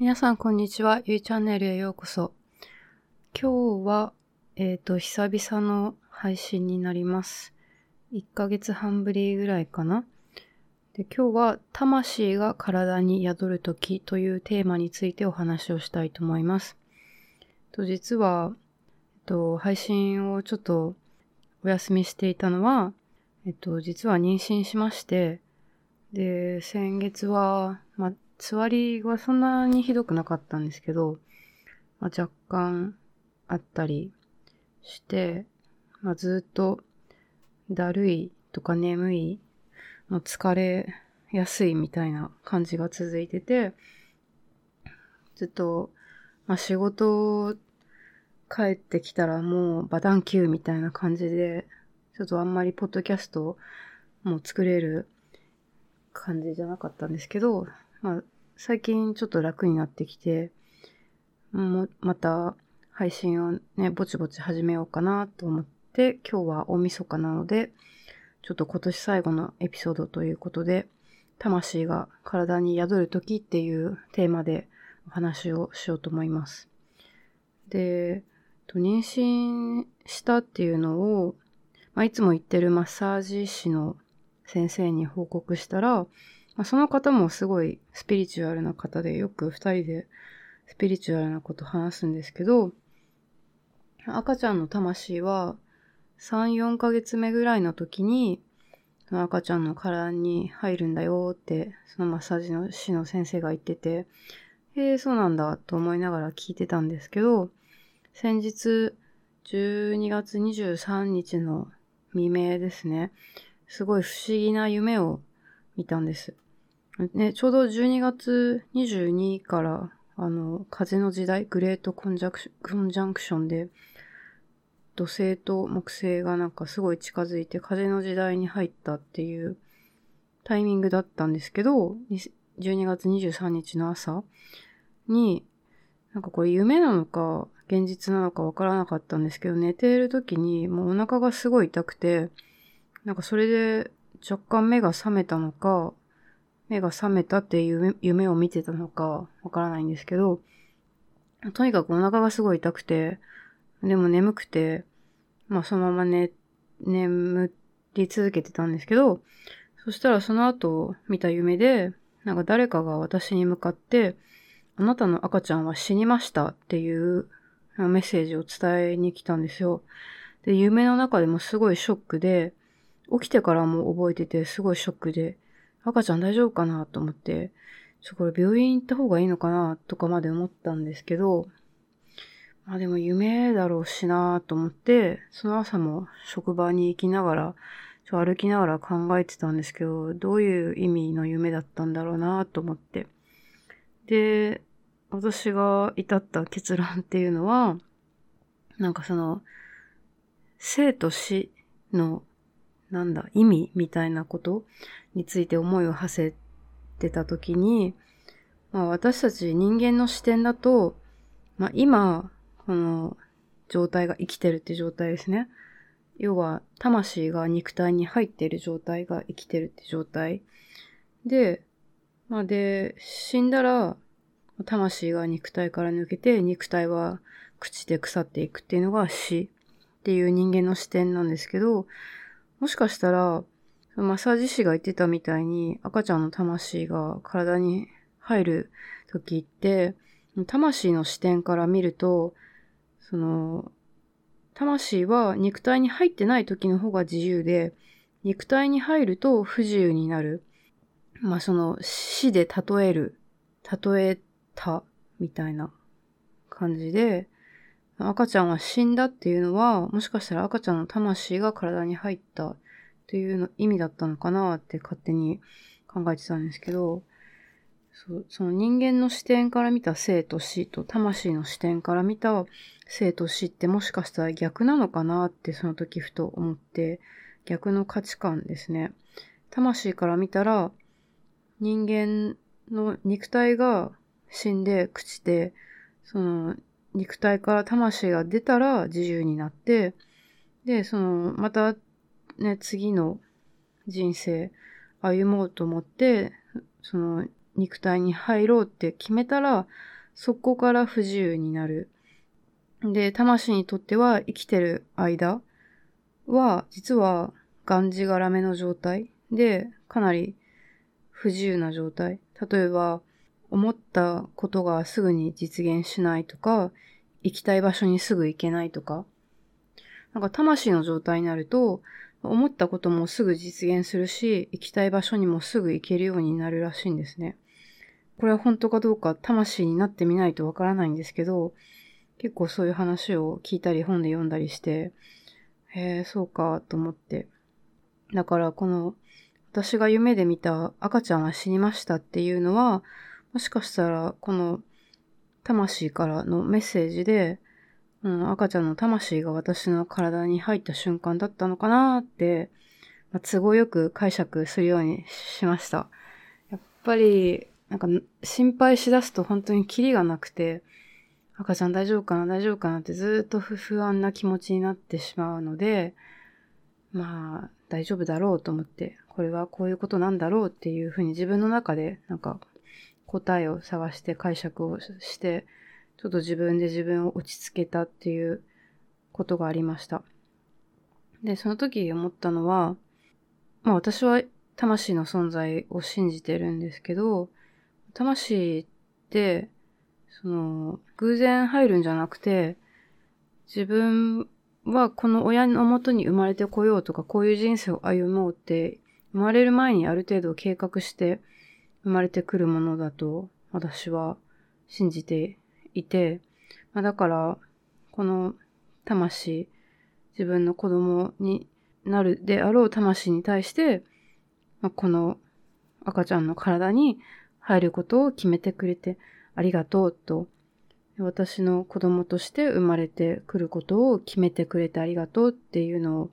皆さん、こんにちは。ゆいチャンネルへようこそ。今日は、えっ、ー、と、久々の配信になります。1ヶ月半ぶりぐらいかな。で今日は、魂が体に宿るときというテーマについてお話をしたいと思います。と実は、えっと、配信をちょっとお休みしていたのは、えっと、実は妊娠しまして、で、先月は、ま、つわりはそんなにひどくなかったんですけど、まあ、若干あったりして、まあ、ずっとだるいとか眠い、まあ、疲れやすいみたいな感じが続いてて、ずっと、まあ、仕事帰ってきたらもうバタンキューみたいな感じで、ちょっとあんまりポッドキャストも作れる感じじゃなかったんですけど、まあ、最近ちょっと楽になってきて、もまた配信をね、ぼちぼち始めようかなと思って、今日は大晦日なので、ちょっと今年最後のエピソードということで、魂が体に宿る時っていうテーマでお話をしようと思います。で、妊娠したっていうのを、まあ、いつも言ってるマッサージ師の先生に報告したら、まあ、その方もすごいスピリチュアルな方で、よく二人でスピリチュアルなこと話すんですけど、赤ちゃんの魂は3、4ヶ月目ぐらいの時に、その赤ちゃんの体に入るんだよって、そのマッサージの師の先生が言ってて、へえ、そうなんだと思いながら聞いてたんですけど、先日12月23日の未明ですね。すごい不思議な夢を見たんです。ね、ちょうど12月22から、あの、風の時代、グレートコンジャンクションで、土星と木星がなんかすごい近づいて風の時代に入ったっていうタイミングだったんですけど、12月23日の朝に、なんかこれ夢なのか現実なのかわからなかったんですけど、寝ている時にもうお腹がすごい痛くて、なんかそれで若干目が覚めたのか、目が覚めたっていう夢を見てたのかわからないんですけど、とにかくお腹がすごい痛くて、でも眠くて、まあそのまま寝、眠り続けてたんですけど、そしたらその後見た夢で、なんか誰かが私に向かって、あなたの赤ちゃんは死にましたっていうメッセージを伝えに来たんですよ。で、夢の中でもすごいショックで、起きてからも覚えてて、すごいショックで、赤ちゃん大丈夫かなと思って、ちょ、これ病院行った方がいいのかなとかまで思ったんですけど、まあでも夢だろうしなと思って、その朝も職場に行きながら、ちょ歩きながら考えてたんですけど、どういう意味の夢だったんだろうなと思って。で、私が至った結論っていうのは、なんかその、生と死のなんだ、意味みたいなことについて思いを馳せてたときに、まあ私たち人間の視点だと、まあ今、この状態が生きてるって状態ですね。要は、魂が肉体に入っている状態が生きてるって状態。で、まあで、死んだら、魂が肉体から抜けて、肉体は朽ちて腐っていくっていうのが死っていう人間の視点なんですけど、もしかしたら、マッサージ師が言ってたみたいに赤ちゃんの魂が体に入る時って、魂の視点から見ると、その、魂は肉体に入ってない時の方が自由で、肉体に入ると不自由になる。まあその死で例える、例えたみたいな感じで、赤ちゃんは死んだっていうのは、もしかしたら赤ちゃんの魂が体に入ったっていうの意味だったのかなって勝手に考えてたんですけど、そその人間の視点から見た生と死と魂の視点から見た生と死ってもしかしたら逆なのかなってその時ふと思って、逆の価値観ですね。魂から見たら人間の肉体が死んで朽ちて、その肉体から魂が出たら自由になって、で、その、またね、次の人生歩もうと思って、その肉体に入ろうって決めたら、そこから不自由になる。で、魂にとっては生きてる間は、実は、がんじがらめの状態で、かなり不自由な状態。例えば、思ったことがすぐに実現しないとか、行きたい場所にすぐ行けないとか。なんか魂の状態になると、思ったこともすぐ実現するし、行きたい場所にもすぐ行けるようになるらしいんですね。これは本当かどうか魂になってみないとわからないんですけど、結構そういう話を聞いたり本で読んだりして、へえ、そうかと思って。だからこの私が夢で見た赤ちゃんは死にましたっていうのは、もしかしたらこの魂からのメッセージで、うん、赤ちゃんの魂が私の体に入った瞬間だったのかなって、まあ、都合よく解釈するようにしました。やっぱり、なんか心配しだすと本当にキリがなくて、赤ちゃん大丈夫かな大丈夫かなってずっと不安な気持ちになってしまうので、まあ、大丈夫だろうと思って、これはこういうことなんだろうっていうふうに自分の中でなんか答えを探して解釈をして、ちょっと自分で自分を落ち着けたっていうことがありました。で、その時思ったのは、まあ私は魂の存在を信じてるんですけど、魂って、その、偶然入るんじゃなくて、自分はこの親のもとに生まれてこようとか、こういう人生を歩もうって、生まれる前にある程度計画して生まれてくるものだと私は信じていて、まあ、だから、この魂、自分の子供になるであろう魂に対して、まあ、この赤ちゃんの体に入ることを決めてくれてありがとうと、私の子供として生まれてくることを決めてくれてありがとうっていうのを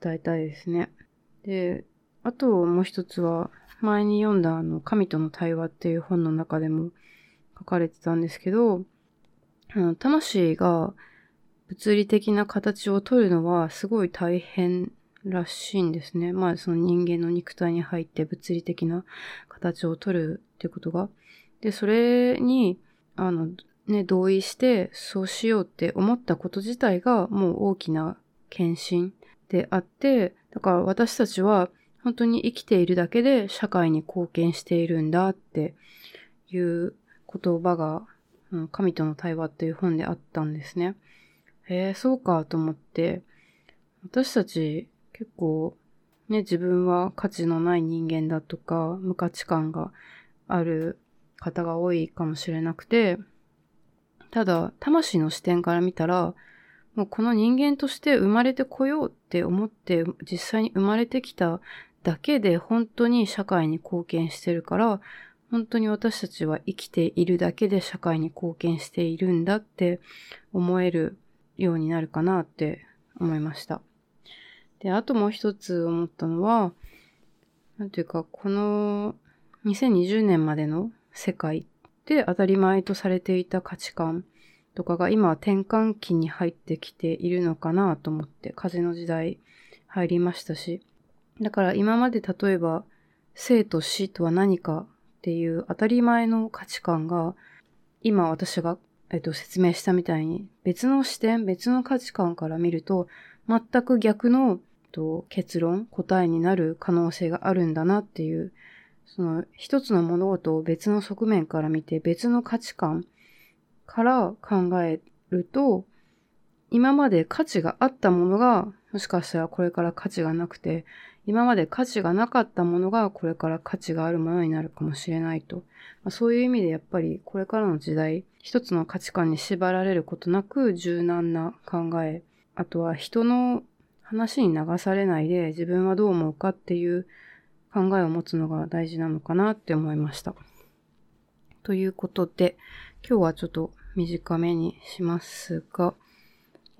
伝えたいですね。で、あともう一つは、前に読んだあの、神との対話っていう本の中でも書かれてたんですけど、あの魂が物理的な形を取るのはすごい大変らしいんですね。まあその人間の肉体に入って物理的な形を取るってことが。で、それに、あの、ね、同意してそうしようって思ったこと自体がもう大きな献身であって、だから私たちは本当に生きているだけで社会に貢献しているんだっていう言葉が、うん、神との対話っていう本であったんですね。へえ、そうかと思って、私たち結構ね、自分は価値のない人間だとか、無価値観がある方が多いかもしれなくて、ただ、魂の視点から見たら、もうこの人間として生まれてこようって思って実際に生まれてきただけで本当に社会に貢献してるから、本当に私たちは生きているだけで社会に貢献しているんだって思えるようになるかなって思いました。で、あともう一つ思ったのは、なんていうか、この2020年までの世界で当たり前とされていた価値観とかが今は転換期に入ってきているのかなと思って、風の時代入りましたし、だから今まで例えば生と死とは何かっていう当たり前の価値観が今私が、えっと、説明したみたいに別の視点、別の価値観から見ると全く逆のと結論、答えになる可能性があるんだなっていう、その一つの物事を別の側面から見て別の価値観から考えると今まで価値があったものがもしかしたらこれから価値がなくて今まで価値がなかったものがこれから価値があるものになるかもしれないと。まあ、そういう意味でやっぱりこれからの時代、一つの価値観に縛られることなく柔軟な考え、あとは人の話に流されないで自分はどう思うかっていう考えを持つのが大事なのかなって思いました。ということで、今日はちょっと短めにしますが、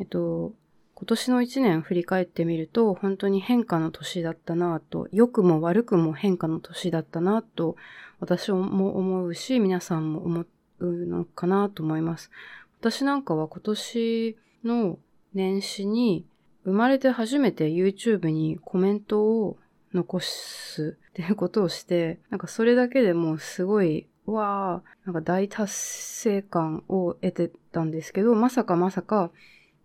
えっと、今年の一年振り返ってみると、本当に変化の年だったなと、良くも悪くも変化の年だったなと、私も思うし、皆さんも思うのかなと思います。私なんかは今年の年始に、生まれて初めて YouTube にコメントを残すっていうことをして、なんかそれだけでもうすごい、わー、なんか大達成感を得てたんですけど、まさかまさか、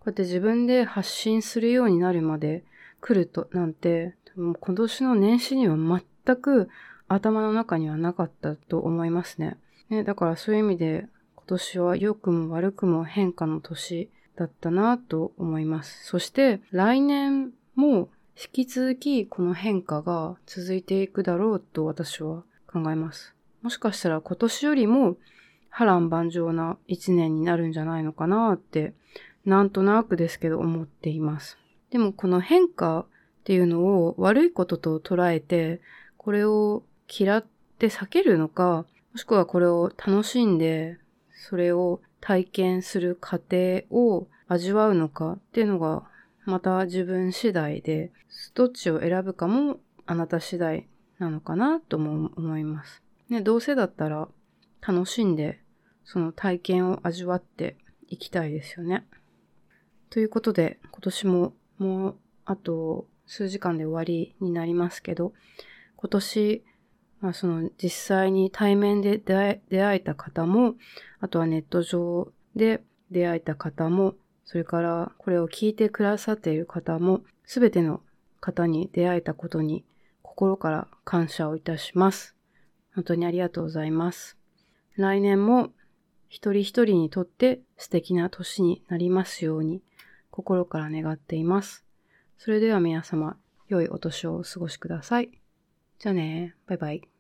こうやって自分で発信するようになるまで来ると、なんて、もう今年の年始には全く頭の中にはなかったと思いますね。ね、だからそういう意味で今年は良くも悪くも変化の年だったなと思います。そして来年も引き続きこの変化が続いていくだろうと私は考えます。もしかしたら今年よりも波乱万丈な一年になるんじゃないのかなってなんとなくですけど思っています。でもこの変化っていうのを悪いことと捉えてこれを嫌って避けるのかもしくはこれを楽しんでそれを体験する過程を味わうのかっていうのがまた自分次第で、どっちを選ぶかもあなた次第なのかなとも思います。ね、どうせだったら楽しんでその体験を味わっていきたいですよね。ということで今年ももうあと数時間で終わりになりますけど、今年、まあ、その実際に対面で出会えた方も、あとはネット上で出会えた方も、それからこれを聞いてくださっている方も、すべての方に出会えたことに心から感謝をいたします。本当にありがとうございます。来年も一人一人にとって素敵な年になりますように心から願っています。それでは皆様、良いお年をお過ごしください。じゃあね、バイバイ。